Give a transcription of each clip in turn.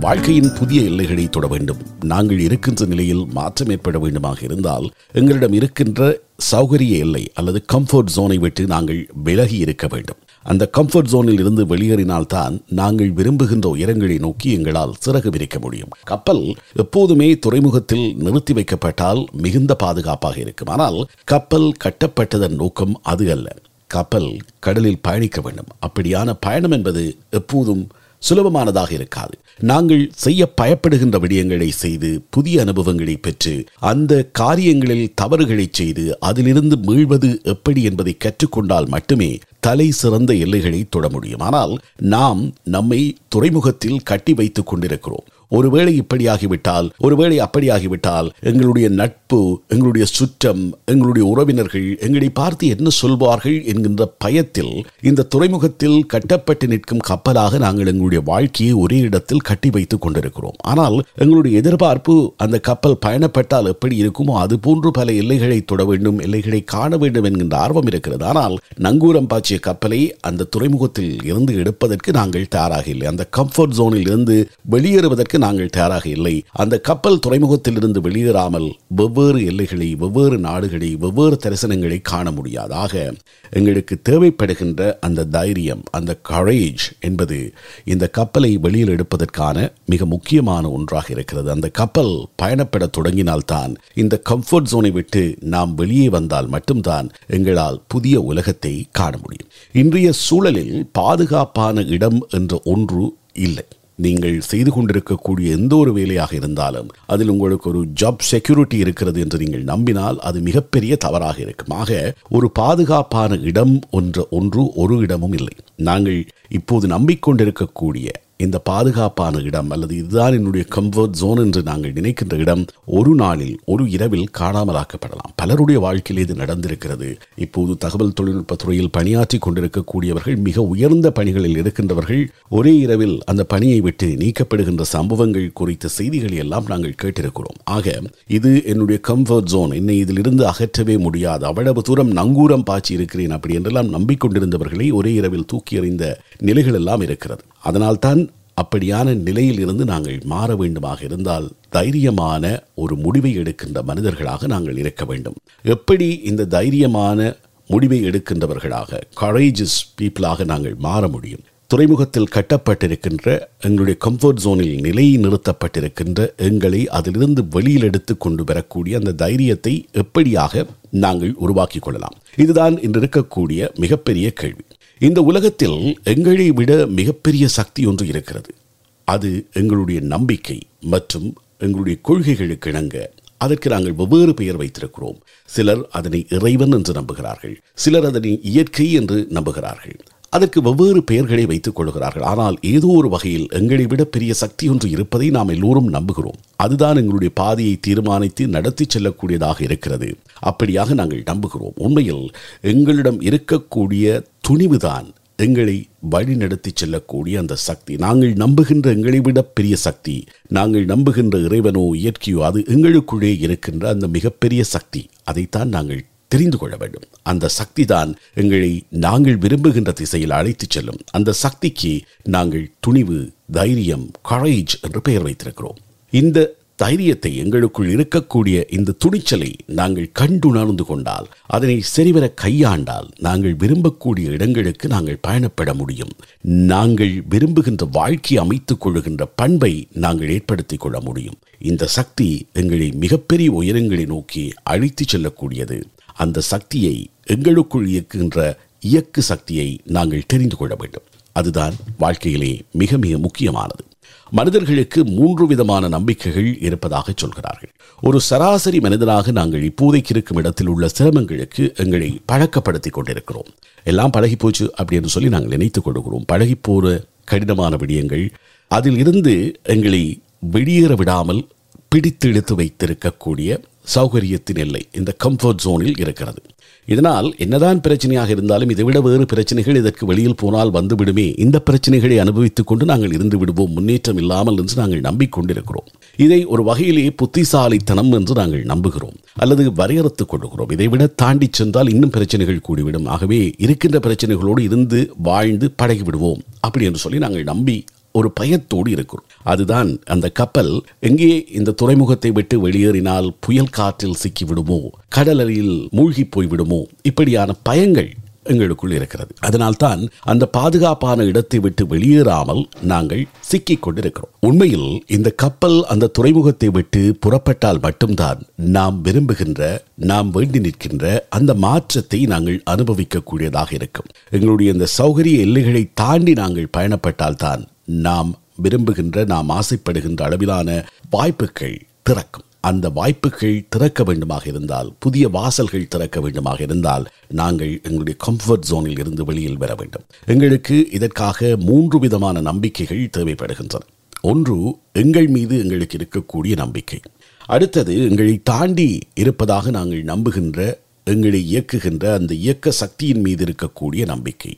வாழ்க்கையின் புதிய எல்லைகளை தொட வேண்டும். நாங்கள் இருக்கின்ற நிலையில் மாற்றம் ஏற்பட வேண்டுமாக இருந்தால் எங்களிடம் இருக்கின்ற சௌகரிய எல்லை அல்லது கம்ஃபர்ட் ஜோனை விட்டு நாங்கள் விலகி இருக்க வேண்டும். அந்த கம்ஃபர்ட் ஜோனில் இருந்து வெளியேறினால்தான் நாங்கள் விரும்புகின்ற உயரங்களை நோக்கி எங்களால் சிறகு விரிக்க முடியும். கப்பல் எப்போதுமே துறைமுகத்தில் நிறுத்தி வைக்கப்பட்டால் மிகுந்த பாதுகாப்பாக இருக்கும். ஆனால் கப்பல் கட்டப்பட்டதன் நோக்கம் அது அல்ல. கப்பல் கடலில் பயணிக்க வேண்டும். அப்படியான பயணம் என்பது எப்போதும் சுலபமானதாக இருக்காது. நாங்கள் செய்ய பயப்படுகின்ற விடயங்களை செய்து புதிய அனுபவங்களை பெற்று அந்த காரியங்களில் தவறுகளை செய்து அதிலிருந்து மீழ்வது எப்படி என்பதை கற்றுக்கொண்டால் மட்டுமே தலை சிறந்த எல்லைகளை தொட முடியும். ஆனால் நாம் நம்மை துறைமுகத்தில் கட்டி வைத்துக் கொண்டிருக்கிறோம். ஒருவேளை இப்படியாகிவிட்டால் ஒருவேளை அப்படியாகிவிட்டால் எங்களுடைய நட்பு எங்களுடைய சுற்றம் எங்களுடைய உறவினர்கள் எங்களை பார்த்து என்ன சொல்வார்கள் என்கின்ற பயத்தில் இந்த துறைமுகத்தில் கட்டப்பட்டு நிற்கும் கப்பலாக நாங்கள் எங்களுடைய வாழ்க்கையை ஒரே இடத்தில் கட்டி வைத்துக் கொண்டிருக்கிறோம். ஆனால் எங்களுடைய எதிர்பார்ப்பு அந்த கப்பல் பயணப்பட்டால் எப்படி இருக்குமோ அது போன்று பல எல்லைகளை தொட வேண்டும் எல்லைகளை காண வேண்டும் என்கின்ற ஆர்வம் இருக்கிறது. ஆனால் நங்கூரம் பாய்ச்சிய கப்பலை அந்த துறைமுகத்தில் இருந்து எடுப்பதற்கு நாங்கள் தயாராக இல்லை. அந்த கம்ஃபர்ட் ஜோனில் இருந்து வெளியேறுவதற்கு நாங்கள் தயாராக இல்லை. அந்த கப்பல் துறைமுகத்தில் இருந்து வெளியேறாமல் வெவ்வேறு எல்லைகளை வெவ்வேறு நாடுகளை வெவ்வேறு தரிசனங்களை காண முடியாது ஆக எங்களுக்கு தேவைப்படுகின்ற அந்த தைரியம் அந்த கரேஜ் என்பது இந்த கப்பலை வெளியில் எடுப்பதற்கான மிக முக்கியமான ஒன்றாக இருக்கிறது. அந்த கப்பல் பயணப்பட தொடங்கினால்தான் இந்த கம்ஃபர்ட் ஜோனை விட்டு நாம் வெளியே வந்தால் மட்டும்தான் எங்களால் புதிய உலகத்தை காண முடியும். இன்றைய சூழலில் பாதுகாப்பான இடம் என்ற ஒன்று இல்லை. நீங்கள் செய்து கொண்டிருக்கக்கூடிய எந்த ஒரு வேலையாக இருந்தாலும் அதில் உங்களுக்கு ஒரு ஜாப் செக்யூரிட்டி இருக்கிறது என்று நீங்கள் நம்பினால் அது மிகப்பெரிய தவறாக இருக்கும். ஆக ஒரு பாதுகாப்பான இடம் என்ற ஒன்று ஒரு இடமும் இல்லை. நாங்கள் இப்போது நம்பிக்கொண்டிருக்கக்கூடிய இந்த பாதுகாப்பான இடம் அல்லது இதுதான் என்னுடைய கம்ஃபர்ட் ஜோன் என்று நாங்கள் நினைக்கின்ற இடம் ஒரு நாளில் ஒரு இரவில் காணாமலாக்கப்படலாம். பலருடைய வாழ்க்கையில் இது நடந்திருக்கிறது. இப்போது தகவல் தொழில்நுட்ப துறையில் பணியாற்றி கொண்டிருக்கக்கூடியவர்கள் மிக உயர்ந்த பணிகளில் இருக்கின்றவர்கள் ஒரே இரவில் அந்த பணியை விட்டு நீக்கப்படுகின்ற சம்பவங்கள் குறித்த செய்திகளை எல்லாம் நாங்கள் கேட்டிருக்கிறோம். ஆக இது என்னுடைய கம்ஃபர்ட் ஜோன் என்னை இதிலிருந்து அகற்றவே முடியாது. அவ்வளவு தூரம் நங்கூரம் பாய்ச்சி இருக்கிறேன் அப்படி என்றெல்லாம் நம்பிக்கொண்டிருந்தவர்களை ஒரே இரவில் தூக்கி எறிந்த நிலைகள் எல்லாம் இருக்கிறது. அதனால்தான் அப்படியான நிலையில் இருந்து நாங்கள் மாற வேண்டுமாக இருந்தால் தைரியமான ஒரு முடிவை எடுக்கின்ற மனிதர்களாக நாங்கள் இருக்க வேண்டும். எப்படி இந்த தைரியமான முடிவை எடுக்கின்றவர்களாக கரேஜஸ் பீப்புளாக நாங்கள் மாற முடியும்? துறைமுகத்தில் கட்டப்பட்டிருக்கின்ற எங்களுடைய கம்ஃபர்ட் ஜோனில் நிலை நிறுத்தப்பட்டிருக்கின்ற எங்களை அதிலிருந்து வெளியில் எடுத்து கொண்டு வரக்கூடிய அந்த தைரியத்தை எப்படியாக நாங்கள் உருவாக்கிக் கொள்ளலாம்? இதுதான் இன்று இருக்கக்கூடிய மிகப்பெரிய கேள்வி. இந்த உலகத்தில் எங்களை விட மிகப்பெரிய சக்தி ஒன்று இருக்கிறது. அது எங்களுடைய நம்பிக்கை மற்றும் எங்களுடைய கொள்கைகளுக்கு இணங்க அதற்கு நாங்கள் வெவ்வேறு பெயர் வைத்திருக்கிறோம். சிலர் அதனை இறைவன் என்று நம்புகிறார்கள். சிலர் அதனை இயற்கை என்று நம்புகிறார்கள். அதற்கு வெவ்வேறு பெயர்களை வைத்துக் கொள்கிறார்கள் ஆனால் ஏதோ ஒரு வகையில் எங்களை விட பெரிய சக்தி ஒன்று இருப்பதை நாம் எல்லோரும் நம்புகிறோம். அதுதான் எங்களுடைய பாதையை தீர்மானித்து நடத்தி செல்லக்கூடியதாக இருக்கிறது. அப்படியாக நாங்கள் நம்புகிறோம். உண்மையில் எங்களிடம் இருக்கக்கூடிய துணிவுதான் எங்களை வழிநடத்தி செல்லக்கூடிய அந்த சக்தி. நாங்கள் நம்புகின்ற எங்களை விட பெரிய சக்தி நாங்கள் நம்புகின்ற இறைவனோ இயற்கையோ அது எங்களுக்குள்ளே இருக்கின்ற அந்த மிகப்பெரிய சக்தி. அதைத்தான் நாங்கள் தெரிந்து கொள்ள வேண்டும். அந்த சக்தி தான் எங்களை நாங்கள் விரும்புகின்ற திசையில் அழைத்துச் செல்லும். அந்த சக்திக்கு நாங்கள் துணிவு தைரியம் கரேஜ் என்று பெயர் வைத்திருக்கிறோம். இந்த தைரியத்தை எங்களுக்குள் இருக்கக்கூடிய இந்த துணிச்சலை நாங்கள் கண்டுணர்ந்து கொண்டால் அதனை சரிவர கையாண்டால் நாங்கள் விரும்பக்கூடிய இடங்களுக்கு நாங்கள் பயணப்பட முடியும். நாங்கள் விரும்புகின்ற வாழ்க்கை அமைத்துக் கொள்ளுகின்ற பண்பை நாங்கள் ஏற்படுத்தி கொள்ள முடியும். இந்த சக்தி எங்களை மிகப்பெரிய உயரங்களை நோக்கி அழைத்து செல்லக்கூடியது. அந்த சக்தியை எங்களுக்குள் இயக்குகின்ற இயக்கு சக்தியை நாங்கள் தெரிந்து கொள்ள வேண்டும். அதுதான் வாழ்க்கையிலே மிக மிக முக்கியமானது. மனிதர்களுக்கு மூன்று விதமான நம்பிக்கைகள் இருப்பதாக சொல்கிறார்கள். ஒரு சராசரி மனிதனாக நாங்கள் இப்போதைக்கு இருக்கும் இடத்தில் உள்ள சிரமங்களுக்கு எங்களை பழக்கப்படுத்திக் கொண்டிருக்கிறோம். எல்லாம் பழகி போச்சு அப்படின்னு சொல்லி நாங்கள் நினைத்துக் கொள்கிறோம். பழகி போற கடினமான விடயங்கள் அதில் இருந்து எங்களை வெளியேற விடாமல் பிடித்தெடுத்து வைத்திருக்கக்கூடிய சௌகரியத்தின் எல்லை இந்த கம்ஃபர்ட் ஜோனில் இருக்கிறது. இதனால் என்னதான் பிரச்சனையாக இருந்தாலும் இதை விட வேறு பிரச்சனைகள் இதற்கு வெளியில் போனால் வந்துவிடுமே. இந்த பிரச்சனைகளை அனுபவித்துக் கொண்டு நாங்கள் இருந்து விடுவோம். முன்னேற்றம் இல்லாமல் என்று நாங்கள் நம்பிக்கொண்டிருக்கிறோம். இதை ஒரு வகையிலேயே புத்திசாலித்தனம் என்று நாங்கள் நம்புகிறோம். அல்லது வரையறுத்துக் கொள்கிறோம். இதை விட தாண்டி சென்றால் இன்னும் பிரச்சனைகள் கூடிவிடும். ஆகவே இருக்கின்ற பிரச்சனைகளோடு இருந்து வாழ்ந்து பழகிவிடுவோம். அப்படி என்று சொல்லி நாங்கள் நம்பி ஒரு பயத்தோடு இருக்கிறோம். அதுதான் அந்த கப்பல். எங்கே இந்த துறைமுகத்தை விட்டு வெளியேறினால் புயல் காற்றில் சிக்கிவிடுமோ? கடல் கடலில் மூழ்கி போய்விடுமோ? இப்படியான பயங்கள் எங்களுக்குள் இருக்கிறது. அதனால்தான் அந்த பாதுகாப்பான இடத்தை விட்டு வெளியேறாமல் நாங்கள் சிக்கிக் கொண்டிருக்கிறோம். உண்மையில் இந்த கப்பல் அந்த துறைமுகத்தை விட்டு புறப்பட்டால் மட்டும்தான் நாம் விரும்புகின்ற நாம் வேண்டி நிற்கின்ற அந்த மாற்றத்தை நாங்கள் அனுபவிக்கக்கூடியதாக இருக்கும். எங்களுடைய இந்த சௌகரிய எல்லைகளை தாண்டி நாங்கள் பயணப்பட்டால் தான் நாம் விரும்புகின்ற நாம் ஆசைப்படுகின்ற அளவிலான வாய்ப்புகள் திறக்கும். அந்த வாய்ப்புகள் திறக்க வேண்டுமாக இருந்தால் புதிய வாசல்கள் திறக்க வேண்டுமாக இருந்தால் நாங்கள் எங்களுடைய கம்ஃபர்ட் ஜோனில் இருந்து வெளியில் வர வேண்டும். எங்களுக்கு இதற்காக மூன்று விதமான நம்பிக்கைகள் தேவைப்படுகின்றன. ஒன்று எங்கள் மீது எங்களுக்கு இருக்கக்கூடிய நம்பிக்கை. அடுத்தது எங்களை தாண்டி இருப்பதாக நாங்கள் நம்புகின்ற எங்களை இயக்குகின்ற அந்த இயக்க சக்தியின் மீது இருக்கக்கூடிய நம்பிக்கை.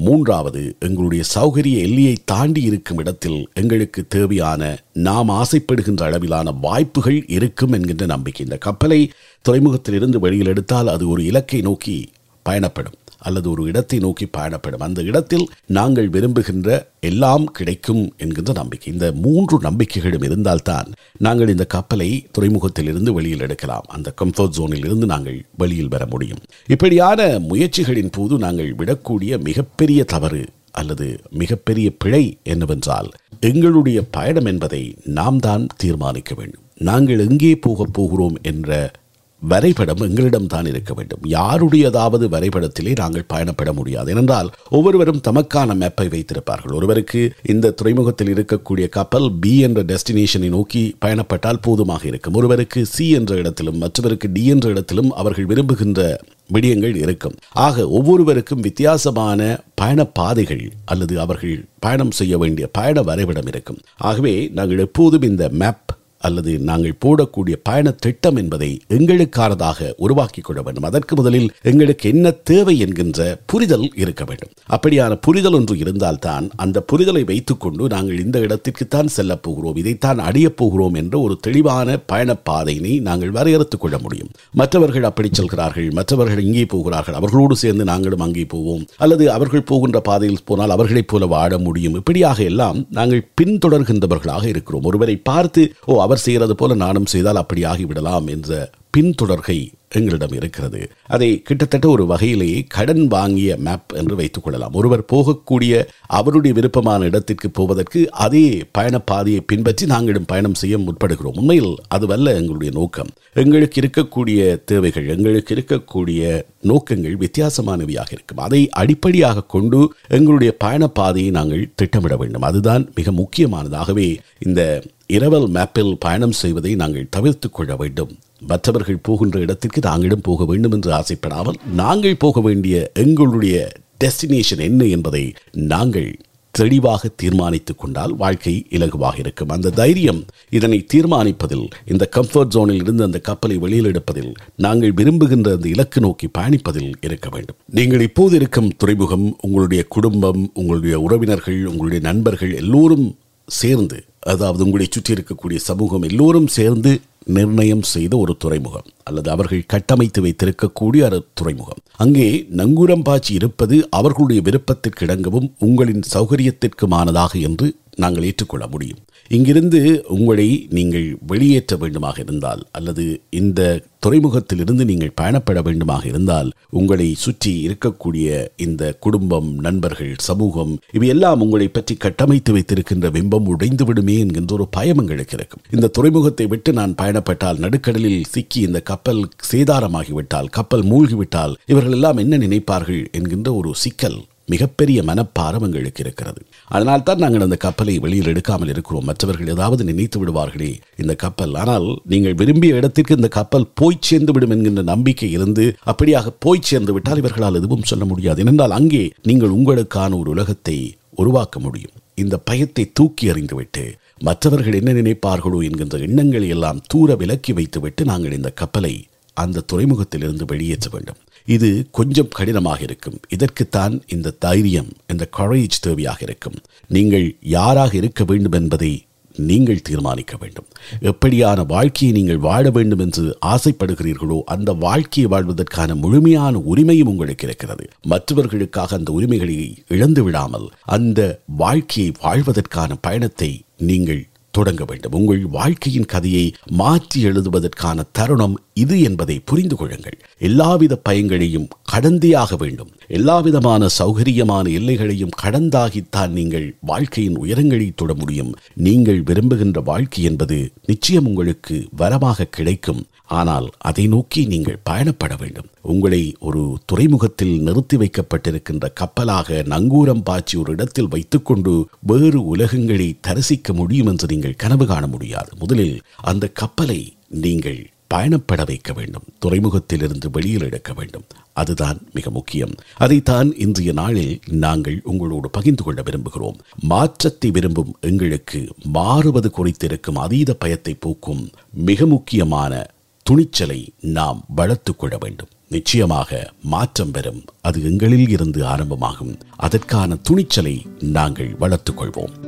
மூன்றாவது எங்களுடைய சௌகரிய எல்லையை தாண்டி இருக்கும் இடத்தில் எங்களுக்கு தேவையான நாம் ஆசைப்படுகின்ற அளவிலான வாய்ப்புகள் இருக்கும் என்கின்ற நம்பிக்கை. இந்த கப்பலை துறைமுகத்திலிருந்து வெளியில் எடுத்தால் அது ஒரு இலக்கை நோக்கி பயணப்படும். அல்லது ஒரு இடத்தை நோக்கி பயணப்படும். அந்த இடத்தில் நாங்கள் விரும்புகின்ற எல்லாம் கிடைக்கும் என்கின்ற நம்பிக்கை. இந்த மூன்று நம்பிக்கைகளும் இருந்தால்தான் நாங்கள் இந்த கப்பலை துறைமுகத்திலிருந்து வெளியில் எடுக்கலாம். அந்த கம்ஃபர்ட் ஜோனில் இருந்து நாங்கள் வெளியில் வர முடியும். இப்படியான முயற்சிகளின் போது நாங்கள் விடக்கூடிய மிகப்பெரிய தவறு அல்லது மிகப்பெரிய பிழை என்னவென்றால் எங்களுடைய பயணம் என்பதை நாம் தான் தீர்மானிக்க வேண்டும். நாங்கள் எங்கே போகப் போகிறோம் என்ற வரைபடம் எங்களிடம் தான் இருக்க வேண்டும். யாருடையதாவது வரைபடத்திலே நாங்கள் பயணப்பட முடியாது. ஏனென்றால் ஒவ்வொருவரும் தமக்கான மேப்பை வைத்திருப்பார்கள். ஒருவருக்கு இந்த துறைமுகத்தில் இருக்கக்கூடிய கப்பல் பி என்ற டெஸ்டினேஷனை நோக்கி பயணப்பட்டால் போதுமாக இருக்கும். ஒருவருக்கு சி என்ற இடத்திலும் மற்றவருக்கு டி என்ற இடத்திலும் அவர்கள் விரும்புகின்ற விடயங்கள் இருக்கும். ஆக ஒவ்வொருவருக்கும் வித்தியாசமான பயண பாதைகள் அல்லது அவர்கள் பயணம் செய்ய வேண்டிய பயண வரைபடம் இருக்கும். ஆகவே நாங்கள் எப்போதும் இந்த மேப் அல்லது நாங்கள் போடக்கூடிய பயண திட்டம் என்பதை எங்களுக்கானதாக உருவாக்கி கொள்ள வேண்டும். அதற்கு முதலில் எங்களுக்கு என்ன தேவை என்கின்ற புரிதல் இருக்க வேண்டும். அப்படியான புரிதல் ஒன்று இருந்தால்தான் அந்த புரிதலை வைத்துக்கொண்டு நாங்கள் இந்த இடத்திற்குத்தான் செல்லப் போகிறோம். இதைத்தான் அடையப் போகிறோம் என்ற ஒரு தெளிவான பயணப்பாதையினை நாங்கள் வரையறுத்துக் கொள்ள முடியும். மற்றவர்கள் அப்படி செல்கிறார்கள் மற்றவர்கள் இங்கே போகிறார்கள் அவர்களோடு சேர்ந்து நாங்களும் அங்கே போவோம். அல்லது அவர்கள் போகின்ற பாதையில் போனால் அவர்களைப் போல வாழ முடியும். இப்படியாக எல்லாம் நாங்கள் பின்தொடர்கின்றவர்களாக இருக்கிறோம். ஒருவரை பார்த்து ஓ அவர் செய்கிறது போல நானும் செய்தால் அப்படி ஆகிவிடலாம் என்ற பின்தொடர்கை எங்களிடம் இருக்கிறது. அதை கிட்டத்தட்ட ஒரு வகையிலேயே கடன் வாங்கிய மேப் என்று வைத்துக் கொள்ளலாம். ஒருவர் போகக்கூடிய அவருடைய விருப்பமான இடத்திற்கு போவதற்கு அதே பயணப்பாதையை பின்பற்றி நாங்களும் பயணம் செய்ய முற்படுகிறோம். உண்மையில் அதுவல்ல எங்களுடைய நோக்கம். எங்களுக்கு இருக்கக்கூடிய தேவைகள் எங்களுக்கு இருக்கக்கூடிய நோக்கங்கள் வித்தியாசமானவையாக இருக்கும். அதை அடிப்படையாக கொண்டு எங்களுடைய பயணப்பாதையை நாங்கள் திட்டமிட வேண்டும். அதுதான் மிக முக்கியமானதாகவே இந்த இரவல் மேப்பில் பயணம் செய்வதை நாங்கள் தவிர்த்து கொள்ள வேண்டும். மற்றவர்கள் போகின்ற இடத்திற்கு நாங்களும் போக வேண்டும் என்று ஆசைப்படாமல் நாங்கள் போக வேண்டிய எங்களுடைய டெஸ்டினேஷன் என்ன என்பதை நாங்கள் தெளிவாக தீர்மானித்துக் கொண்டால் வாழ்க்கை இலகுவாக இருக்கும். அந்த தைரியம் இதனை தீர்மானிப்பதில் இந்த கம்ஃபர்ட் ஜோனில் இருந்து அந்த கப்பலை வெளியில் எடுப்பதில் நாங்கள் விரும்புகின்ற அந்த இலக்கு நோக்கி பயணிப்பதில் இருக்க வேண்டும். நீங்கள் இப்போது இருக்கும் துறைமுகம் உங்களுடைய குடும்பம் உங்களுடைய உறவினர்கள் உங்களுடைய நண்பர்கள் எல்லோரும் சேர்ந்து அதாவது உங்களை சுற்றி இருக்கக்கூடிய சமூகம் எல்லோரும் சேர்ந்து நிர்ணயம் செய்த ஒரு துறைமுகம் அல்லது அவர்கள் கட்டமைத்து வைத்திருக்கக்கூடிய ஒரு துறைமுகம். அங்கே நங்கூரம் பாய்ச்சி இருப்பது அவர்களுடைய விருப்பத்திற்கு இணங்கவும் உங்களின் சௌகரியத்திற்குமானதாக என்று நாங்கள் ஏற்றுக்கொள்ள முடியும். இங்கிருந்து உங்களை நீங்கள் வெளியேற்ற வேண்டுமாக இருந்தால் அல்லது இந்த துறைமுகத்திலிருந்து நீங்கள் பயணப்பட வேண்டுமாக இருந்தால் உங்களை சுற்றி இருக்கக்கூடிய இந்த குடும்பம் நண்பர்கள் சமூகம் இவையெல்லாம் உங்களை பற்றி கட்டமைத்து வைத்திருக்கின்ற பிம்பம் உடைந்து விடுமே என்கின்ற ஒரு பயம் எங்களுக்கு இருக்கும் இந்த துறைமுகத்தை விட்டு நான் பயணப்பட்டால் நடுக்கடலில் சிக்கி இந்த கப்பல் சேதாரமாகிவிட்டால் கப்பல் மூழ்கிவிட்டால் இவர்கள் எல்லாம் என்ன நினைப்பார்கள் என்கின்ற ஒரு சிக்கல் மிகப்பெரிய மனப்பாரம் எங்களுக்கு இருக்கிறது. அதனால் தான் நாங்கள் அந்த கப்பலை வெளியில் எடுக்காமல் இருக்கிறோம். மற்றவர்கள் ஏதாவது நினைத்து விடுவார்களே இந்த கப்பல் ஆனால் நீங்கள் விரும்பிய இடத்திற்கு இந்த கப்பல் போய் சேர்ந்து விடும் என்கின்ற நம்பிக்கை இருந்து அப்படியாக போய் சேர்ந்து விட்டால் இவர்களால் எதுவும் சொல்ல முடியாது. ஏனென்றால் அங்கே நீங்கள் உங்களுக்கான ஒரு உலகத்தை உருவாக்க முடியும். இந்த பயத்தை தூக்கி அறிந்துவிட்டு மற்றவர்கள் என்ன நினைப்பார்களோ என்கின்ற எண்ணங்களை எல்லாம் தூர விலக்கி வைத்துவிட்டு நாங்கள் இந்த கப்பலை அந்த துறைமுகத்திலிருந்து வெளியேற்ற வேண்டும். இது கொஞ்சம் கடினமாக இருக்கும். இதற்குத்தான் இந்த தைரியம் இந்த கரேஜ் தேவையாக இருக்கும். நீங்கள் யாராக இருக்க வேண்டும் என்பதை நீங்கள் தீர்மானிக்க வேண்டும். எப்படியான வாழ்க்கையை நீங்கள் வாழ வேண்டும் என்று ஆசைப்படுகிறீர்களோ அந்த வாழ்க்கையை வாழ்வதற்கான முழுமையான உரிமையும் உங்களுக்கு இருக்கிறது. மற்றவர்களுக்காக அந்த உரிமைகளை இழந்து விடாமல் அந்த வாழ்க்கையை வாழ்வதற்கான பயணத்தை நீங்கள் தொடங்க வேண்டும். உங்கள் வாழ்க்கையின் கதையை மாற்றி எழுதுவதற்கான தருணம் இது என்பதை புரிந்து கொள்ளுங்கள். எல்லாவித பயங்களையும் கடந்தியாக வேண்டும். எல்லாவிதமான சௌகரியமான எல்லைகளையும் கடந்தாகித்தான் நீங்கள் வாழ்க்கையின் உயரங்களை தொட முடியும். நீங்கள் விரும்புகின்ற வாழ்க்கை என்பது நிச்சயம் உங்களுக்கு வரமாக கிடைக்கும். ஆனால் அதை நோக்கி நீங்கள் பயணப்பட வேண்டும். உங்களை ஒரு துறைமுகத்தில் நிறுத்தி வைக்கப்பட்டிருக்கின்ற கப்பலாக நங்கூரம் பாய்ச்சி ஒரு இடத்தில் வைத்துக்கொண்டு வேறு உலகங்களை தரிசிக்க முடியும் என்று நீங்கள் கனவு காண முடியாது. முதலில் அந்த கப்பலை நீங்கள் பயணப்பட வைக்க வேண்டும். துறைமுகத்திலிருந்து வெளியில் எடுக்க வேண்டும். அதுதான் மிக முக்கியம். அதைத்தான் இன்றைய நாளில் நாங்கள் உங்களோடு பகிர்ந்து கொள்ள விரும்புகிறோம். மாற்றத்தை விரும்பும் எங்களுக்கு மாறுவது குறித்திருக்கும் அதீத பயத்தை போக்கும் மிக முக்கியமான துணிச்சலை நாம் வளர்த்து கொள்ள வேண்டும். நிச்சயமாக மாற்றம் பெறும். அது எங்களில் இருந்து ஆரம்பமாகும். அதற்கான துணிச்சலை நாங்கள் வளர்த்துக் கொள்வோம்.